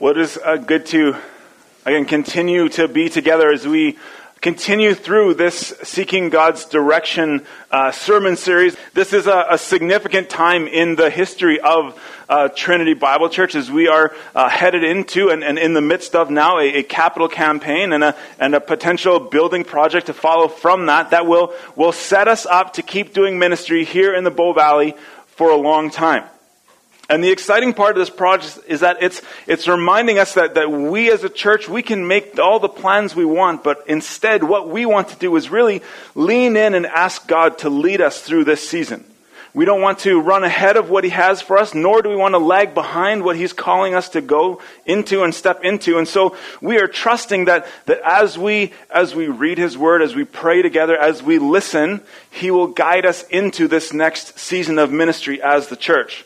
Well, it is uh, good to, again, continue to be together as we continue through this Seeking God's Direction uh, sermon series. This is a, a, significant time in the history of uh, Trinity Bible Church as we are uh, headed into and, and, in the midst of now a, a, capital campaign and a, and a potential building project to follow from that that will, will set us up to keep doing ministry here in the Bow Valley for a long time. And the exciting part of this project is that it's, it's reminding us that, that we as a church, we can make all the plans we want, but instead what we want to do is really lean in and ask God to lead us through this season. We don't want to run ahead of what He has for us, nor do we want to lag behind what He's calling us to go into and step into. And so we are trusting that, that as we, as we read His Word, as we pray together, as we listen, He will guide us into this next season of ministry as the church.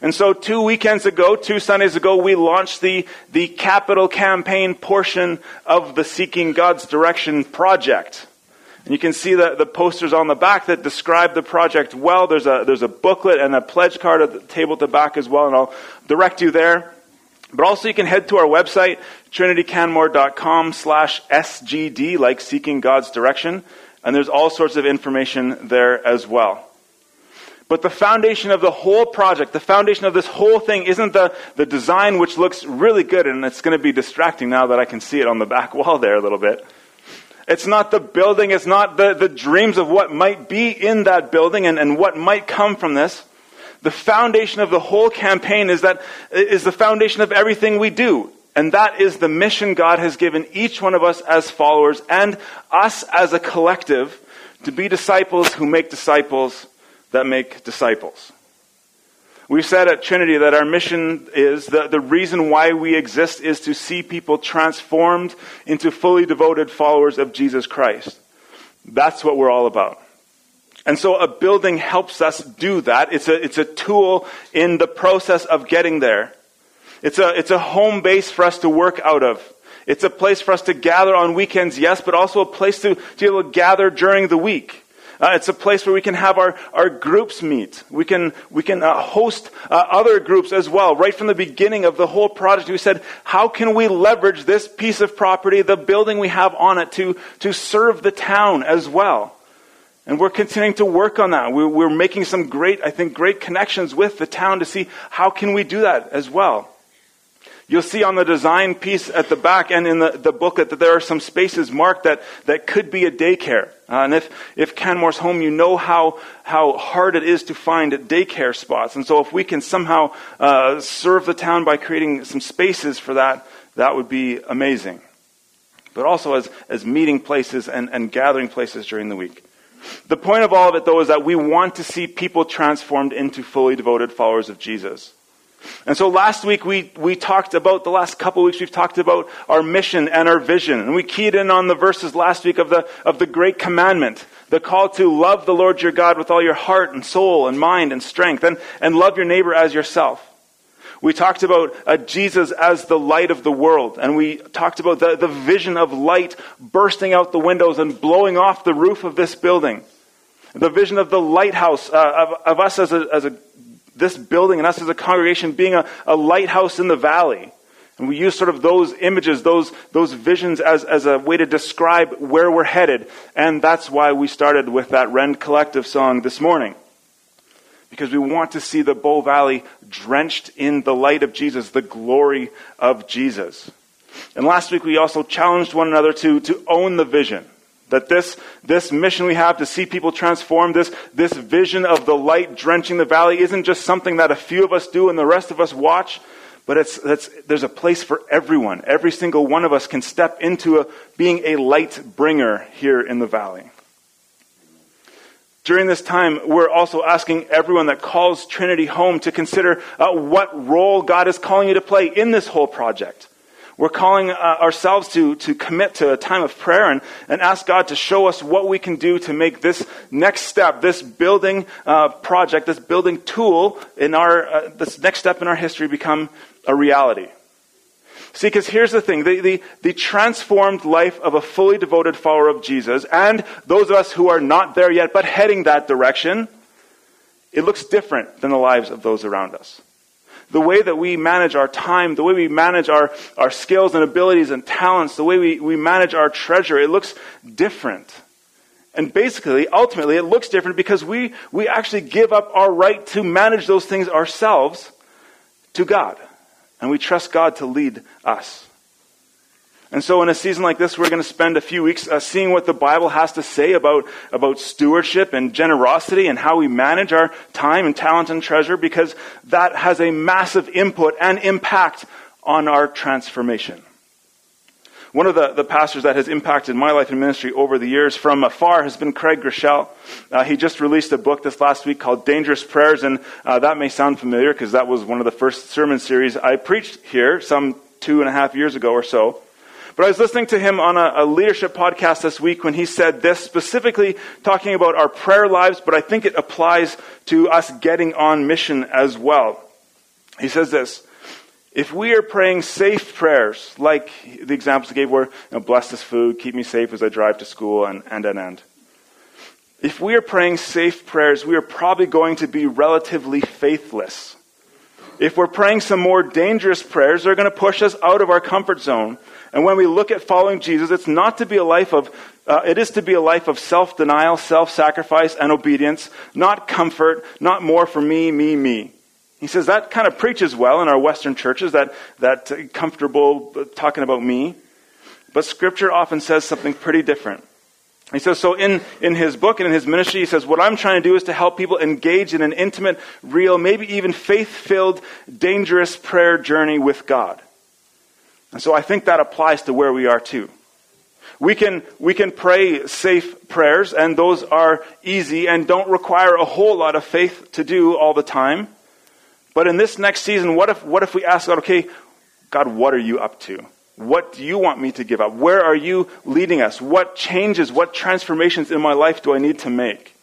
And so two weekends ago, two Sundays ago, we launched the, the capital campaign portion of the Seeking God's Direction project. And you can see the, the posters on the back that describe the project well. There's a, there's a booklet and a pledge card at the table at the back as well, and I'll direct you there. But also you can head to our website, trinitycanmore.com slash SGD, like Seeking God's Direction, and there's all sorts of information there as well. But the foundation of the whole project, the foundation of this whole thing isn't the, the design, which looks really good, and it's going to be distracting now that I can see it on the back wall there a little bit. It's not the building, it's not the, the dreams of what might be in that building and, and what might come from this. The foundation of the whole campaign is that is the foundation of everything we do. And that is the mission God has given each one of us as followers and us as a collective to be disciples who make disciples that make disciples. We've said at Trinity that our mission is, the, the reason why we exist is to see people transformed into fully devoted followers of Jesus Christ. That's what we're all about. And so a building helps us do that. It's a, it's a tool in the process of getting there. It's a, it's a home base for us to work out of. It's a place for us to gather on weekends, yes, but also a place to, to be able to gather during the week. Uh, it's a place where we can have our, our groups meet. We can, we can uh, host uh, other groups as well. Right from the beginning of the whole project, we said, how can we leverage this piece of property, the building we have on it, to, to serve the town as well? And we're continuing to work on that. We're, we're making some great, I think, great connections with the town to see how can we do that as well. You'll see on the design piece at the back and in the, the booklet that there are some spaces marked that, that could be a daycare. Uh, and if, if Canmore's home, you know how, how hard it is to find daycare spots. And so if we can somehow uh, serve the town by creating some spaces for that, that would be amazing. But also as, as meeting places and, and gathering places during the week. The point of all of it, though, is that we want to see people transformed into fully devoted followers of Jesus. And so last week we, we talked about, the last couple weeks we've talked about our mission and our vision. And we keyed in on the verses last week of the, of the great commandment. The call to love the Lord your God with all your heart and soul and mind and strength and, and love your neighbor as yourself. We talked about uh, Jesus as the light of the world, and we talked about the, the vision of light bursting out the windows and blowing off the roof of this building. The vision of the lighthouse, uh, of, of us as a, as a this building and us as a congregation being a, a lighthouse in the valley. And we use sort of those images, those, those visions as, as a way to describe where we're headed. And that's why we started with that Rend Collective song this morning. Because we want to see the Bow Valley drenched in the light of Jesus, the glory of Jesus. And last week we also challenged one another to, to own the vision. That this, this mission we have to see people transformed, this, this vision of the light drenching the valley isn't just something that a few of us do and the rest of us watch, but it's, it's, there's a place for everyone. Every single one of us can step into a, being a light bringer here in the valley. During this time, we're also asking everyone that calls Trinity home to consider uh, what role God is calling you to play in this whole project. We're calling uh, ourselves to, to commit to a time of prayer and, and ask God to show us what we can do to make this next step, this building uh, project, this building tool in our, uh, this next step in our history become a reality. See, because here's the thing the, the, the, transformed life of a fully devoted follower of Jesus, and those of us who are not there yet but heading that direction, it looks different than the lives of those around us. The way that we manage our time, the way we manage our, our skills and abilities and talents, the way we, we manage our treasure, it looks different. And basically, ultimately, it looks different because we, we actually give up our right to manage those things ourselves to God. And we trust God to lead us. And so, in a season like this, we're going to spend a few weeks uh, seeing what the Bible has to say about, about stewardship and generosity and how we manage our time and talent and treasure because that has a massive input and impact on our transformation. One of the, the pastors that has impacted my life and ministry over the years from afar has been Craig Groeschel. Uh, he just released a book this last week called Dangerous Prayers, and uh, that may sound familiar because that was one of the first sermon series I preached here some two and a half years ago or so. But I was listening to him on a, a, leadership podcast this week when he said this, specifically talking about our prayer lives, but I think it applies to us getting on mission as well. He says this If we are praying safe prayers, like the examples he gave were, you know, bless this food, keep me safe as I drive to school, and, and, and, and. If we are praying safe prayers, we are probably going to be relatively faithless. If we're praying some more dangerous prayers, they're going to push us out of our comfort zone and when we look at following Jesus, it's not to be a life of, uh, it is to be a life of self denial, self sacrifice, and obedience, not comfort, not more for me, me, me. He says that kind of preaches well in our Western churches, that, that comfortable talking about me. But Scripture often says something pretty different. He says, so in, in his book and in his ministry, he says, what I'm trying to do is to help people engage in an intimate, real, maybe even faith filled, dangerous prayer journey with God. And so I think that applies to where we are too. We can, we can pray safe prayers, and those are easy and don't require a whole lot of faith to do all the time. But in this next season, what if, what if we ask God, okay, God, what are you up to? What do you want me to give up? Where are you leading us? What changes, what transformations in my life do I need to make?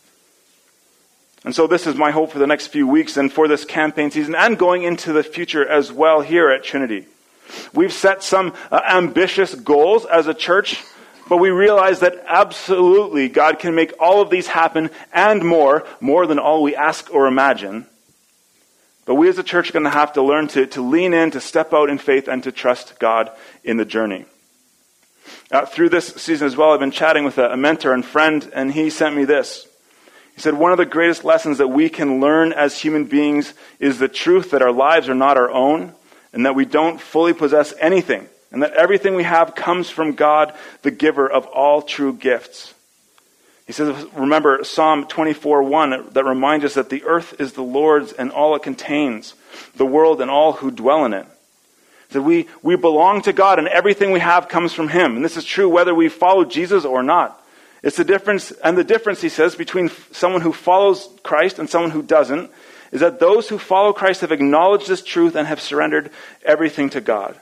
And so this is my hope for the next few weeks and for this campaign season and going into the future as well here at Trinity. We've set some uh, ambitious goals as a church, but we realize that absolutely God can make all of these happen and more, more than all we ask or imagine. But we as a church are going to have to learn to, to lean in, to step out in faith, and to trust God in the journey. Uh, through this season as well, I've been chatting with a, a mentor and friend, and he sent me this. He said, One of the greatest lessons that we can learn as human beings is the truth that our lives are not our own and that we don't fully possess anything, and that everything we have comes from God, the giver of all true gifts. He says, remember Psalm 24 1 that reminds us that the earth is the Lord's and all it contains, the world and all who dwell in it. That we, we belong to God and everything we have comes from Him. And this is true whether we follow Jesus or not. It's the difference, and the difference, he says, between someone who follows Christ and someone who doesn't is that those who follow Christ have acknowledged this truth and have surrendered everything to God.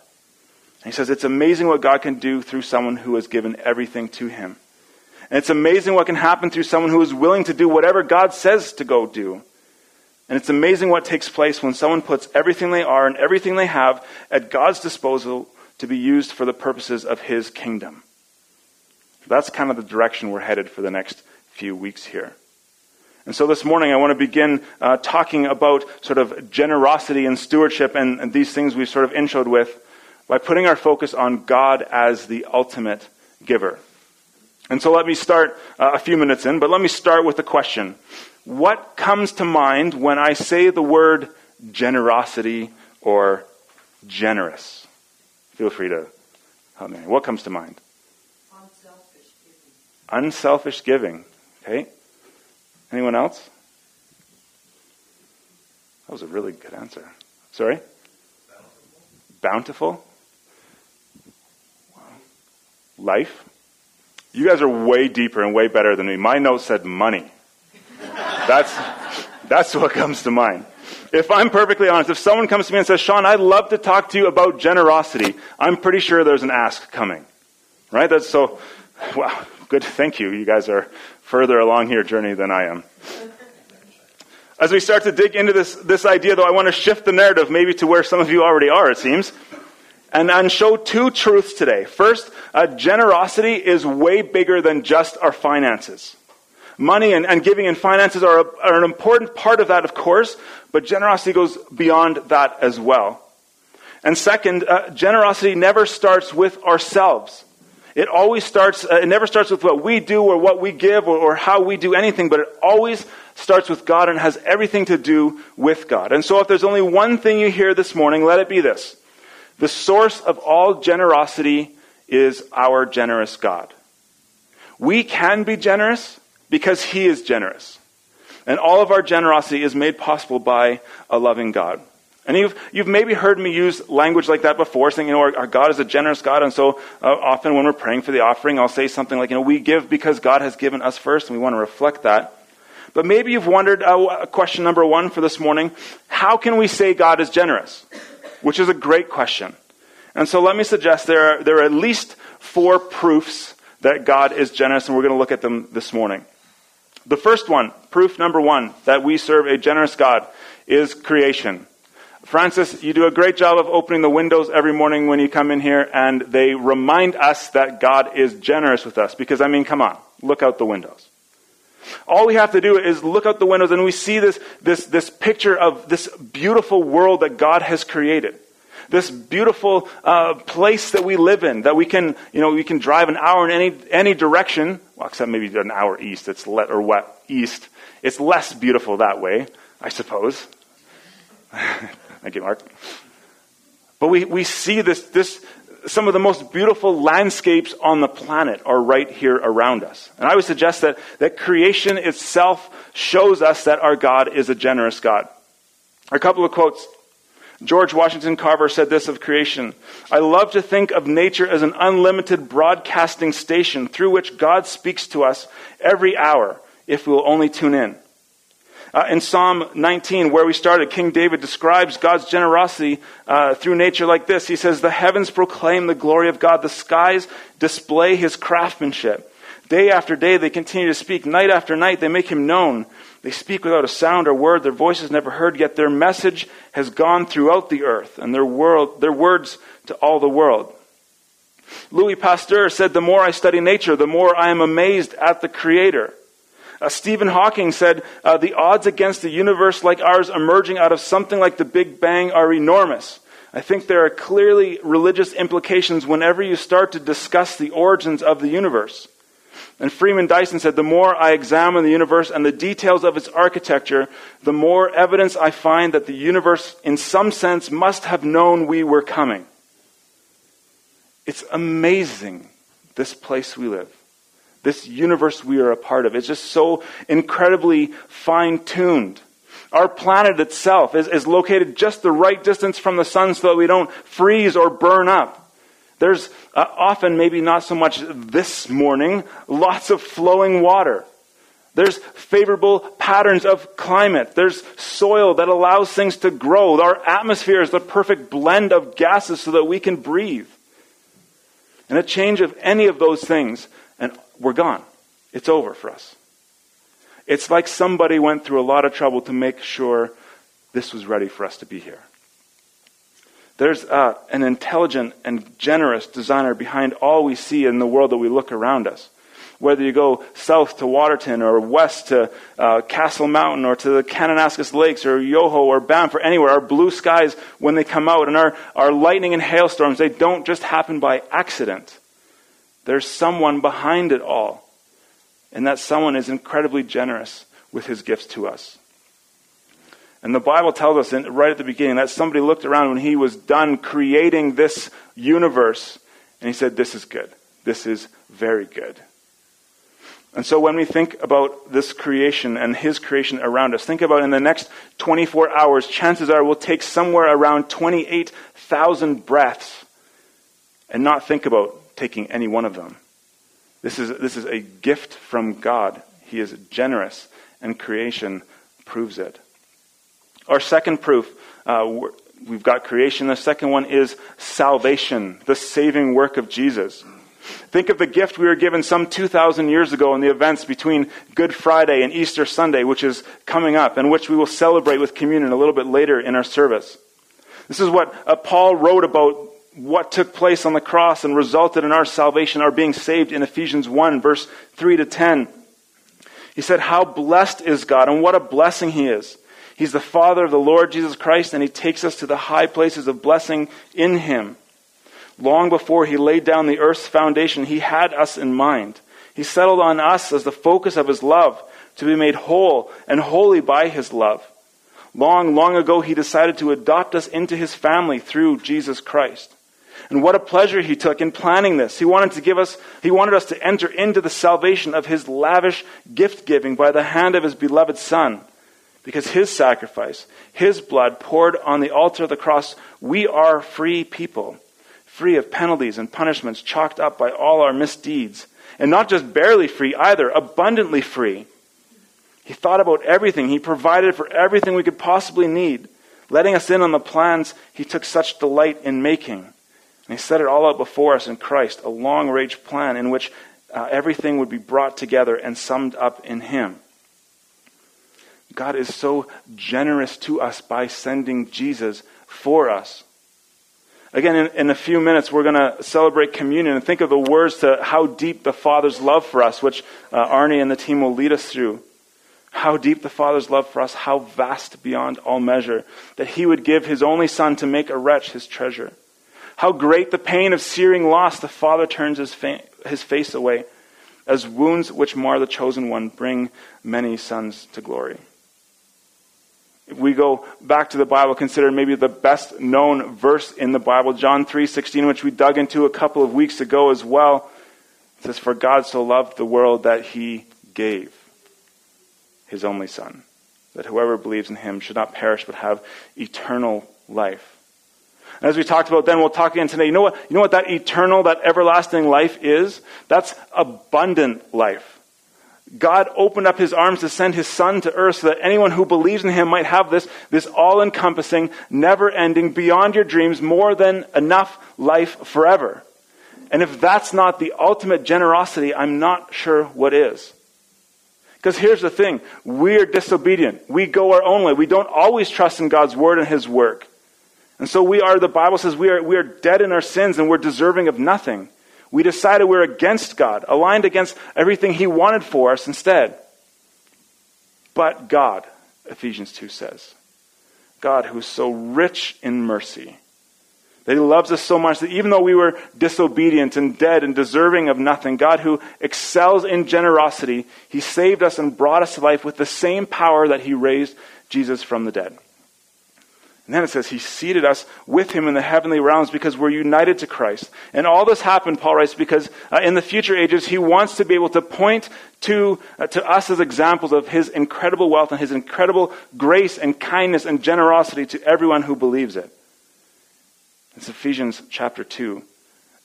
And he says it's amazing what God can do through someone who has given everything to him. And it's amazing what can happen through someone who is willing to do whatever God says to go do. And it's amazing what takes place when someone puts everything they are and everything they have at God's disposal to be used for the purposes of His kingdom. That's kind of the direction we're headed for the next few weeks here. And so this morning I want to begin uh, talking about sort of generosity and stewardship and, and these things we've sort of introed with by putting our focus on God as the ultimate giver. And so let me start uh, a few minutes in, but let me start with a question. What comes to mind when I say the word generosity or generous? Feel free to help me. What comes to mind? Unselfish giving. Unselfish giving. Okay. Anyone else? That was a really good answer. Sorry? Bountiful. Bountiful? Wow. Life? You guys are way deeper and way better than me. My note said money. That's, that's what comes to mind. If I'm perfectly honest, if someone comes to me and says, Sean, I'd love to talk to you about generosity, I'm pretty sure there's an ask coming. Right? That's so, wow, good. Thank you. You guys are further along your journey than I am. As we start to dig into this, this idea, though, I want to shift the narrative maybe to where some of you already are, it seems, and, and show two truths today. First, uh, generosity is way bigger than just our finances. Money and, and giving and finances are, a, are an important part of that, of course, but generosity goes beyond that as well. And second, uh, generosity never starts with ourselves. It always starts, uh, it never starts with what we do or what we give or, or how we do anything, but it always starts with God and has everything to do with God. And so if there's only one thing you hear this morning, let it be this. The source of all generosity is our generous God. We can be generous because He is generous. And all of our generosity is made possible by a loving God. And you've, you've maybe heard me use language like that before, saying, you know, our, our God is a generous God. And so uh, often when we're praying for the offering, I'll say something like, you know, we give because God has given us first, and we want to reflect that. But maybe you've wondered, uh, question number one for this morning, how can we say God is generous? Which is a great question. And so let me suggest there are, there are at least four proofs that God is generous, and we're going to look at them this morning. The first one, proof number one, that we serve a generous God, is creation. Francis, you do a great job of opening the windows every morning when you come in here, and they remind us that God is generous with us. Because, I mean, come on, look out the windows. All we have to do is look out the windows and we see this, this, this picture of this beautiful world that God has created. This beautiful uh, place that we live in, that we can, you know, we can drive an hour in any, any direction, well, except maybe an hour east, it's let, or what, east. It's less beautiful that way, I suppose. Thank you, Mark. But we, we see this, this, some of the most beautiful landscapes on the planet are right here around us. And I would suggest that, that creation itself shows us that our God is a generous God. A couple of quotes. George Washington Carver said this of creation I love to think of nature as an unlimited broadcasting station through which God speaks to us every hour if we will only tune in. Uh, in Psalm 19, where we started, King David describes God's generosity uh, through nature like this. He says, The heavens proclaim the glory of God, the skies display his craftsmanship. Day after day they continue to speak. Night after night they make him known. They speak without a sound or word. Their voice is never heard, yet their message has gone throughout the earth, and their, world, their words to all the world. Louis Pasteur said, The more I study nature, the more I am amazed at the Creator. Uh, Stephen Hawking said uh, the odds against a universe like ours emerging out of something like the Big Bang are enormous. I think there are clearly religious implications whenever you start to discuss the origins of the universe. And Freeman Dyson said, The more I examine the universe and the details of its architecture, the more evidence I find that the universe, in some sense, must have known we were coming. It's amazing, this place we live this universe we are a part of. is just so incredibly fine tuned. Our planet itself is, is located just the right distance from the sun so that we don't freeze or burn up. There's uh, often, maybe not so much this morning, lots of flowing water. There's favorable patterns of climate. There's soil that allows things to grow. Our atmosphere is the perfect blend of gases so that we can breathe. And a change of any of those things we're gone. It's over for us. It's like somebody went through a lot of trouble to make sure this was ready for us to be here. There's uh, an intelligent and generous designer behind all we see in the world that we look around us. Whether you go south to Waterton or west to uh, Castle Mountain or to the Kananaskis Lakes or Yoho or Banff or anywhere, our blue skies, when they come out, and our, our lightning and hailstorms, they don't just happen by accident. There's someone behind it all. And that someone is incredibly generous with his gifts to us. And the Bible tells us in, right at the beginning that somebody looked around when he was done creating this universe and he said, This is good. This is very good. And so when we think about this creation and his creation around us, think about in the next 24 hours, chances are we'll take somewhere around 28,000 breaths and not think about taking any one of them. This is, this is a gift from God. He is generous, and creation proves it. Our second proof, uh, we've got creation. The second one is salvation, the saving work of Jesus. Think of the gift we were given some 2,000 years ago in the events between Good Friday and Easter Sunday, which is coming up, and which we will celebrate with communion a little bit later in our service. This is what uh, Paul wrote about what took place on the cross and resulted in our salvation, our being saved in Ephesians 1, verse 3 to 10. He said, How blessed is God, and what a blessing He is. He's the Father of the Lord Jesus Christ, and He takes us to the high places of blessing in Him. Long before He laid down the earth's foundation, He had us in mind. He settled on us as the focus of His love, to be made whole and holy by His love. Long, long ago, He decided to adopt us into His family through Jesus Christ. And what a pleasure he took in planning this. He wanted to give us, he wanted us to enter into the salvation of his lavish gift giving by the hand of his beloved Son. Because his sacrifice, his blood poured on the altar of the cross, we are free people, free of penalties and punishments chalked up by all our misdeeds. And not just barely free either, abundantly free. He thought about everything. He provided for everything we could possibly need, letting us in on the plans he took such delight in making. And he set it all out before us in Christ, a long range plan in which uh, everything would be brought together and summed up in him. God is so generous to us by sending Jesus for us. Again, in, in a few minutes, we're going to celebrate communion and think of the words to how deep the Father's love for us, which uh, Arnie and the team will lead us through. How deep the Father's love for us, how vast beyond all measure, that He would give His only Son to make a wretch His treasure. How great the pain of searing loss, the Father turns his, fa- his face away, as wounds which mar the chosen one bring many sons to glory. If we go back to the Bible, consider maybe the best known verse in the Bible, John 3:16, which we dug into a couple of weeks ago as well. It says, For God so loved the world that he gave his only Son, that whoever believes in him should not perish but have eternal life. As we talked about then, we'll talk again today. You know what? You know what that eternal, that everlasting life is? That's abundant life. God opened up his arms to send his son to earth so that anyone who believes in him might have this, this all encompassing, never ending, beyond your dreams, more than enough life forever. And if that's not the ultimate generosity, I'm not sure what is. Because here's the thing we're disobedient. We go our own way. We don't always trust in God's word and his work. And so we are, the Bible says, we are, we are dead in our sins and we're deserving of nothing. We decided we're against God, aligned against everything He wanted for us instead. But God, Ephesians 2 says, God who is so rich in mercy, that He loves us so much that even though we were disobedient and dead and deserving of nothing, God who excels in generosity, He saved us and brought us to life with the same power that He raised Jesus from the dead. And then it says he seated us with him in the heavenly realms because we're united to Christ. And all this happened, Paul writes, because uh, in the future ages he wants to be able to point to, uh, to us as examples of his incredible wealth and his incredible grace and kindness and generosity to everyone who believes it. It's Ephesians chapter 2.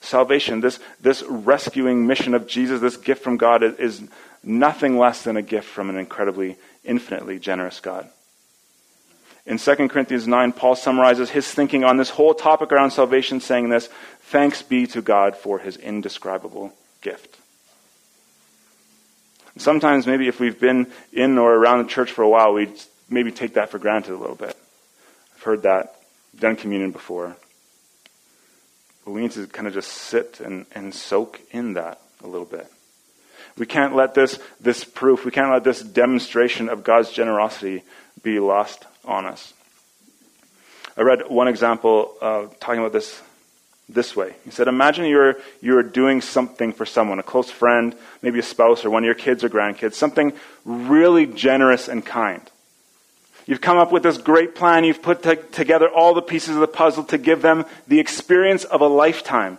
Salvation, this, this rescuing mission of Jesus, this gift from God, is, is nothing less than a gift from an incredibly, infinitely generous God. In 2 Corinthians 9, Paul summarizes his thinking on this whole topic around salvation, saying this Thanks be to God for his indescribable gift. Sometimes, maybe if we've been in or around the church for a while, we maybe take that for granted a little bit. I've heard that, done communion before. But we need to kind of just sit and, and soak in that a little bit. We can't let this, this proof, we can't let this demonstration of God's generosity be lost on us. I read one example uh, talking about this this way. He said, Imagine you're, you're doing something for someone, a close friend, maybe a spouse or one of your kids or grandkids, something really generous and kind. You've come up with this great plan. You've put t- together all the pieces of the puzzle to give them the experience of a lifetime.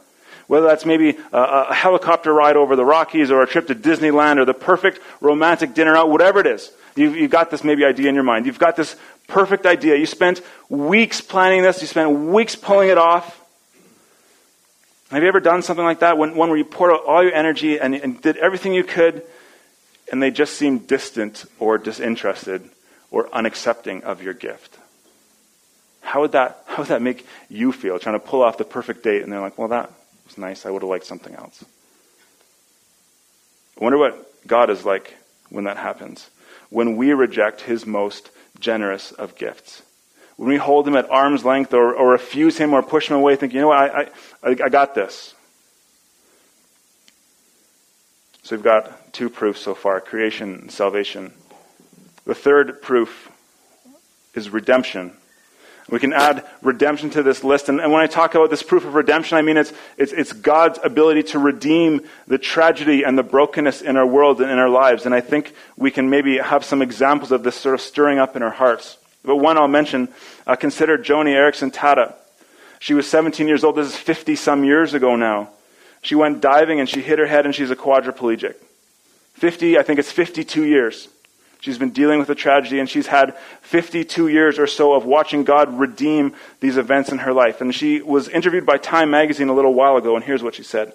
Whether that's maybe a, a helicopter ride over the Rockies or a trip to Disneyland or the perfect romantic dinner out, whatever it is. You've, you've got this maybe idea in your mind. You've got this perfect idea. You spent weeks planning this, you spent weeks pulling it off. Have you ever done something like that? One, one where you poured out all your energy and, and did everything you could, and they just seemed distant or disinterested or unaccepting of your gift? How would that, how would that make you feel, trying to pull off the perfect date, and they're like, well, that was nice. I would have liked something else. I wonder what God is like when that happens. When we reject his most generous of gifts. When we hold him at arm's length or, or refuse him or push him away, thinking, you know what, I, I, I got this. So we've got two proofs so far creation and salvation. The third proof is redemption. We can add redemption to this list. And, and, when I talk about this proof of redemption, I mean it's, it's, it's, God's ability to redeem the tragedy and the brokenness in our world and in our lives. And I think we can maybe have some examples of this sort of stirring up in our hearts. But one I'll mention, uh, consider Joni Eareckson Tada. She was 17 years old. This is 50 some years ago now. She went diving and she hit her head and she's a quadriplegic. 50, I think it's 52 years. She's been dealing with a tragedy and she's had 52 years or so of watching God redeem these events in her life. And she was interviewed by Time magazine a little while ago and here's what she said.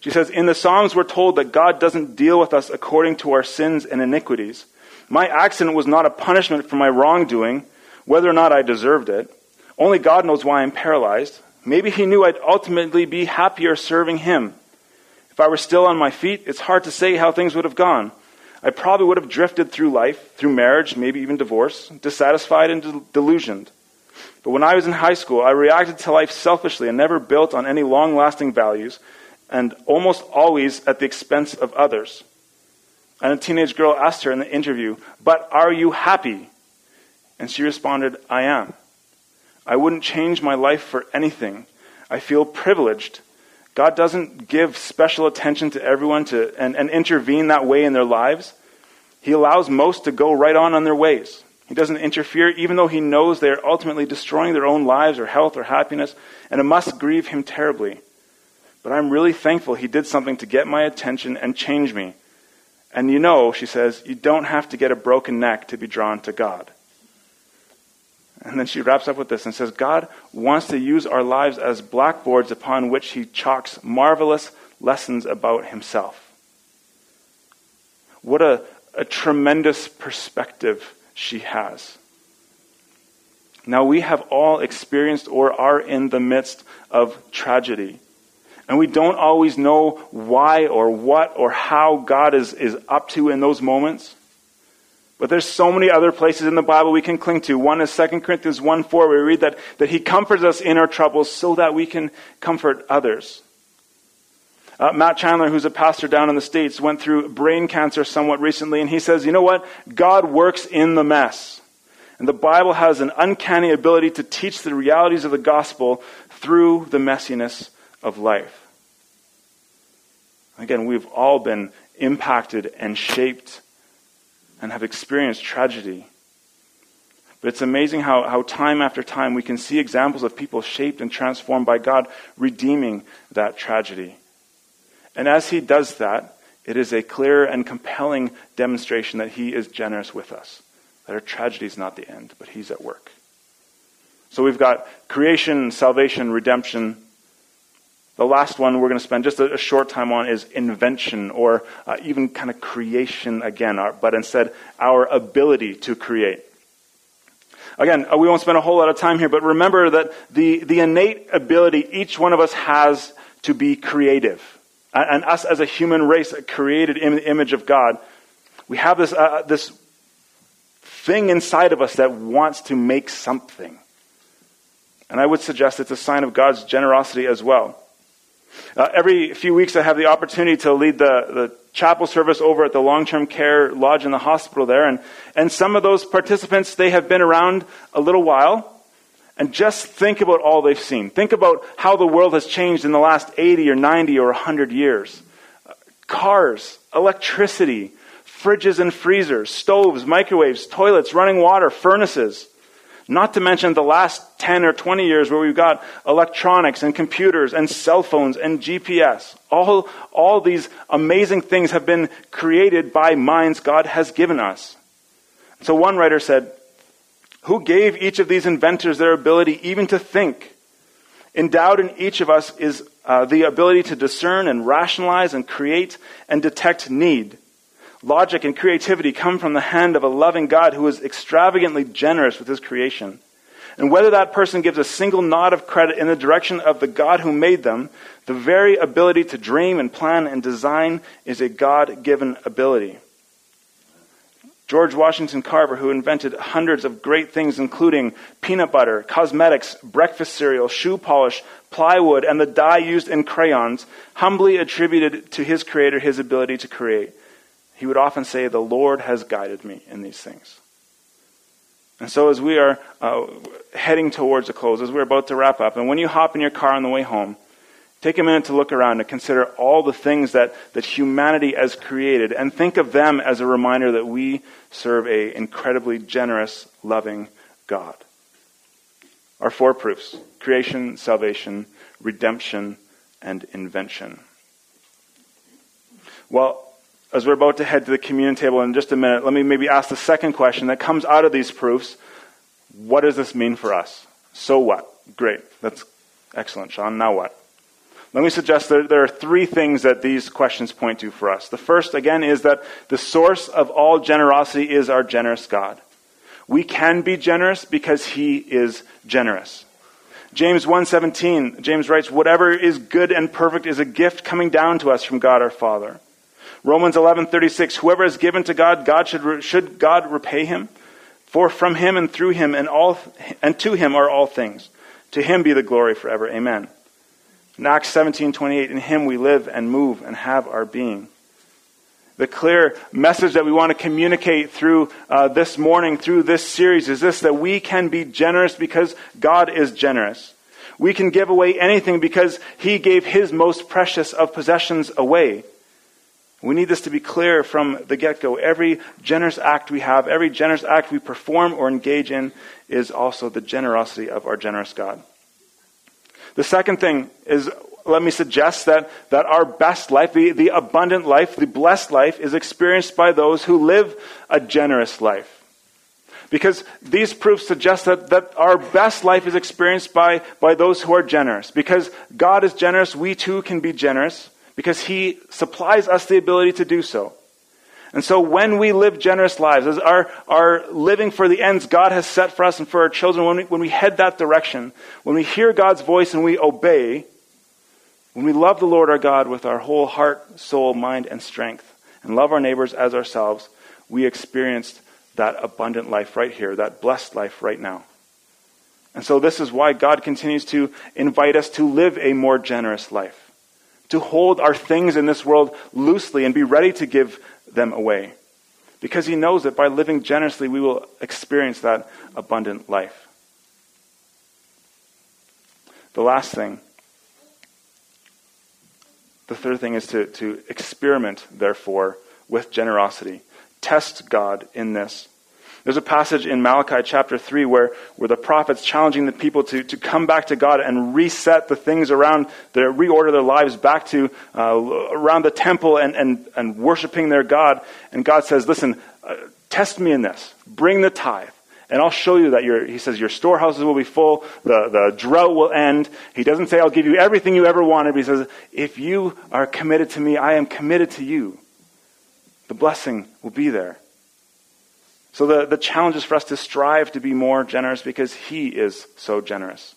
She says, In the Psalms, we're told that God doesn't deal with us according to our sins and iniquities. My accident was not a punishment for my wrongdoing, whether or not I deserved it. Only God knows why I'm paralyzed. Maybe He knew I'd ultimately be happier serving Him. If I were still on my feet, it's hard to say how things would have gone. I probably would have drifted through life, through marriage, maybe even divorce, dissatisfied and delusioned. But when I was in high school, I reacted to life selfishly and never built on any long lasting values, and almost always at the expense of others. And a teenage girl asked her in the interview, But are you happy? And she responded, I am. I wouldn't change my life for anything. I feel privileged. God doesn't give special attention to everyone to, and, and intervene that way in their lives. He allows most to go right on on their ways. He doesn't interfere, even though he knows they are ultimately destroying their own lives or health or happiness, and it must grieve him terribly. But I'm really thankful he did something to get my attention and change me. And you know, she says, you don't have to get a broken neck to be drawn to God. And then she wraps up with this and says, God wants to use our lives as blackboards upon which he chalks marvelous lessons about himself. What a, a tremendous perspective she has. Now, we have all experienced or are in the midst of tragedy. And we don't always know why or what or how God is, is up to in those moments. But there's so many other places in the Bible we can cling to. One is 2 Corinthians 1 4, where we read that, that He comforts us in our troubles so that we can comfort others. Uh, Matt Chandler, who's a pastor down in the States, went through brain cancer somewhat recently, and he says, You know what? God works in the mess. And the Bible has an uncanny ability to teach the realities of the gospel through the messiness of life. Again, we've all been impacted and shaped and have experienced tragedy. But it's amazing how, how time after time we can see examples of people shaped and transformed by God redeeming that tragedy. And as He does that, it is a clear and compelling demonstration that He is generous with us. That our tragedy is not the end, but He's at work. So we've got creation, salvation, redemption, the last one we're going to spend just a, a short time on is invention or uh, even kind of creation again, our, but instead our ability to create. Again, uh, we won't spend a whole lot of time here, but remember that the, the innate ability each one of us has to be creative. And, and us as a human race, created in the image of God, we have this, uh, this thing inside of us that wants to make something. And I would suggest it's a sign of God's generosity as well. Uh, every few weeks, I have the opportunity to lead the, the chapel service over at the long term care lodge in the hospital there. And, and some of those participants, they have been around a little while. And just think about all they've seen. Think about how the world has changed in the last 80 or 90 or 100 years. Cars, electricity, fridges and freezers, stoves, microwaves, toilets, running water, furnaces. Not to mention the last 10 or 20 years where we've got electronics and computers and cell phones and GPS. All, all these amazing things have been created by minds God has given us. So one writer said, Who gave each of these inventors their ability even to think? Endowed in each of us is uh, the ability to discern and rationalize and create and detect need. Logic and creativity come from the hand of a loving God who is extravagantly generous with his creation. And whether that person gives a single nod of credit in the direction of the God who made them, the very ability to dream and plan and design is a God given ability. George Washington Carver, who invented hundreds of great things, including peanut butter, cosmetics, breakfast cereal, shoe polish, plywood, and the dye used in crayons, humbly attributed to his creator his ability to create. He would often say, The Lord has guided me in these things. And so, as we are uh, heading towards a close, as we're about to wrap up, and when you hop in your car on the way home, take a minute to look around and consider all the things that, that humanity has created, and think of them as a reminder that we serve a incredibly generous, loving God. Our four proofs creation, salvation, redemption, and invention. Well, as we're about to head to the communion table in just a minute, let me maybe ask the second question that comes out of these proofs. What does this mean for us? So what? Great. That's excellent, Sean. Now what? Let me suggest that there are three things that these questions point to for us. The first, again, is that the source of all generosity is our generous God. We can be generous because he is generous. James 1:17, James writes, "Whatever is good and perfect is a gift coming down to us from God our Father." Romans 11:36 Whoever is given to God, God should should God repay him? For from him and through him and all and to him are all things. To him be the glory forever. Amen. In Acts 17:28 in him we live and move and have our being. The clear message that we want to communicate through uh, this morning, through this series, is this that we can be generous because God is generous. We can give away anything because He gave His most precious of possessions away. We need this to be clear from the get go. Every generous act we have, every generous act we perform or engage in, is also the generosity of our generous God. The second thing is, let me suggest that, that our best life, the, the abundant life, the blessed life, is experienced by those who live a generous life. Because these proofs suggest that, that our best life is experienced by, by those who are generous. Because God is generous, we too can be generous because He supplies us the ability to do so. And so when we live generous lives, as our, our living for the ends God has set for us and for our children, when we, when we head that direction, when we hear God's voice and we obey, when we love the Lord our God with our whole heart, soul, mind, and strength, and love our neighbors as ourselves, we experienced that abundant life right here, that blessed life right now. And so this is why God continues to invite us to live a more generous life to hold our things in this world loosely and be ready to give them away. Because he knows that by living generously, we will experience that abundant life. The last thing, the third thing is to, to experiment, therefore, with generosity. Test God in this. There's a passage in Malachi chapter 3 where, where the prophet's challenging the people to, to come back to God and reset the things around, their, reorder their lives back to uh, around the temple and, and, and worshiping their God. And God says, listen, uh, test me in this. Bring the tithe. And I'll show you that your, he says, your storehouses will be full, the, the drought will end. He doesn't say, I'll give you everything you ever wanted, but he says, if you are committed to me, I am committed to you. The blessing will be there. So the, the challenge is for us to strive to be more generous because He is so generous.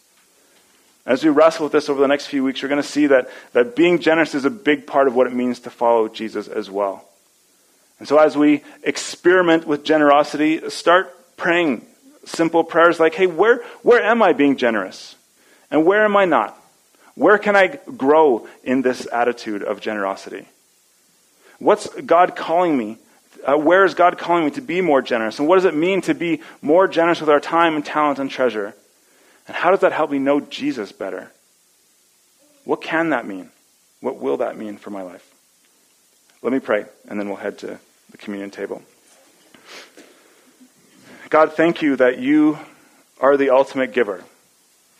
As we wrestle with this over the next few weeks, we're going to see that, that being generous is a big part of what it means to follow Jesus as well. And so as we experiment with generosity, start praying simple prayers like, hey, where, where am I being generous? And where am I not? Where can I grow in this attitude of generosity? What's God calling me uh, where is God calling me to be more generous? And what does it mean to be more generous with our time and talent and treasure? And how does that help me know Jesus better? What can that mean? What will that mean for my life? Let me pray, and then we'll head to the communion table. God, thank you that you are the ultimate giver.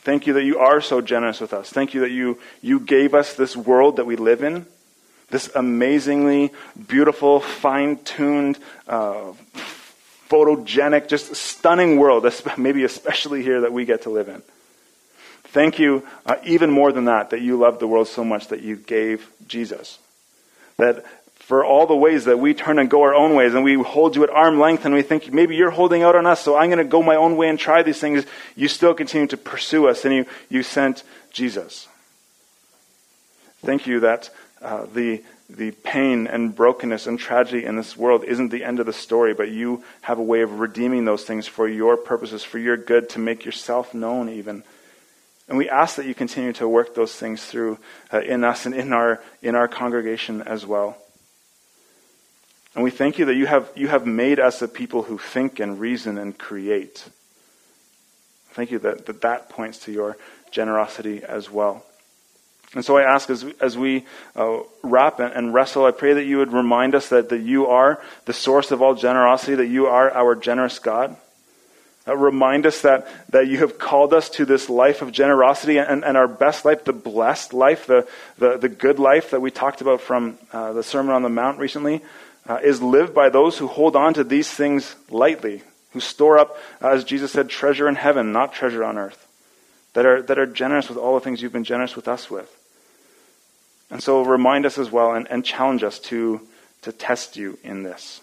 Thank you that you are so generous with us. Thank you that you, you gave us this world that we live in this amazingly beautiful, fine tuned, uh, photogenic, just stunning world, maybe especially here that we get to live in. Thank you, uh, even more than that, that you loved the world so much that you gave Jesus. That for all the ways that we turn and go our own ways and we hold you at arm length and we think maybe you're holding out on us, so I'm going to go my own way and try these things, you still continue to pursue us and you, you sent Jesus. Thank you that uh, the, the pain and brokenness and tragedy in this world isn't the end of the story, but you have a way of redeeming those things for your purposes, for your good, to make yourself known even. And we ask that you continue to work those things through uh, in us and in our, in our congregation as well. And we thank you that you have, you have made us a people who think and reason and create. Thank you that that, that points to your generosity as well. And so I ask as, as we uh, wrap and, wrestle, I pray that you would remind us that, that you are the source of all generosity, that you are our generous God. Uh, remind us that, that you have called us to this life of generosity and, and our best life, the blessed life, the, the, the good life that we talked about from uh, the Sermon on the Mount recently, uh, is lived by those who hold on to these things lightly, who store up, uh, as Jesus said, treasure in heaven, not treasure on earth, that are, that are generous with all the things you've been generous with us with. And so remind us as well and, and challenge us to, to test you in this,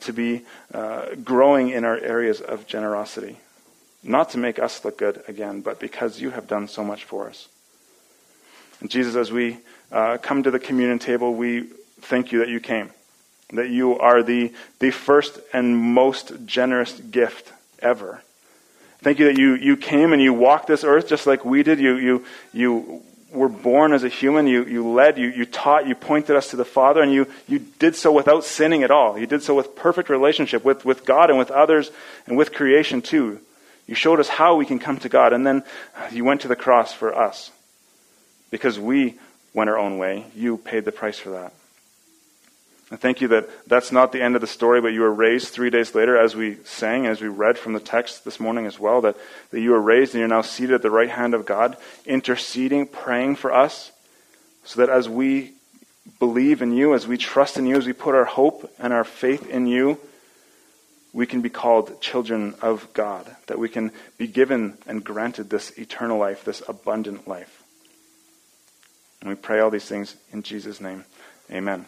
to be uh, growing in our areas of generosity. Not to make us look good again, but because you have done so much for us. And Jesus, as we uh, come to the communion table, we thank you that you came, that you are the, the first and most generous gift ever. Thank you that you, you came and you walked this earth just like we did. You, you, you were born as a human, you, you led, you, you taught, you pointed us to the Father, and you, you did so without sinning at all. You did so with perfect relationship with, with God and with others and with creation too. You showed us how we can come to God, and then you went to the cross for us. Because we went our own way, you paid the price for that. I thank you that that's not the end of the story, but you were raised three days later, as we sang, as we read from the text this morning as well, that, that you were raised and you're now seated at the right hand of God, interceding, praying for us, so that as we believe in you, as we trust in you, as we put our hope and our faith in you, we can be called children of God, that we can be given and granted this eternal life, this abundant life. And we pray all these things in Jesus' name. Amen.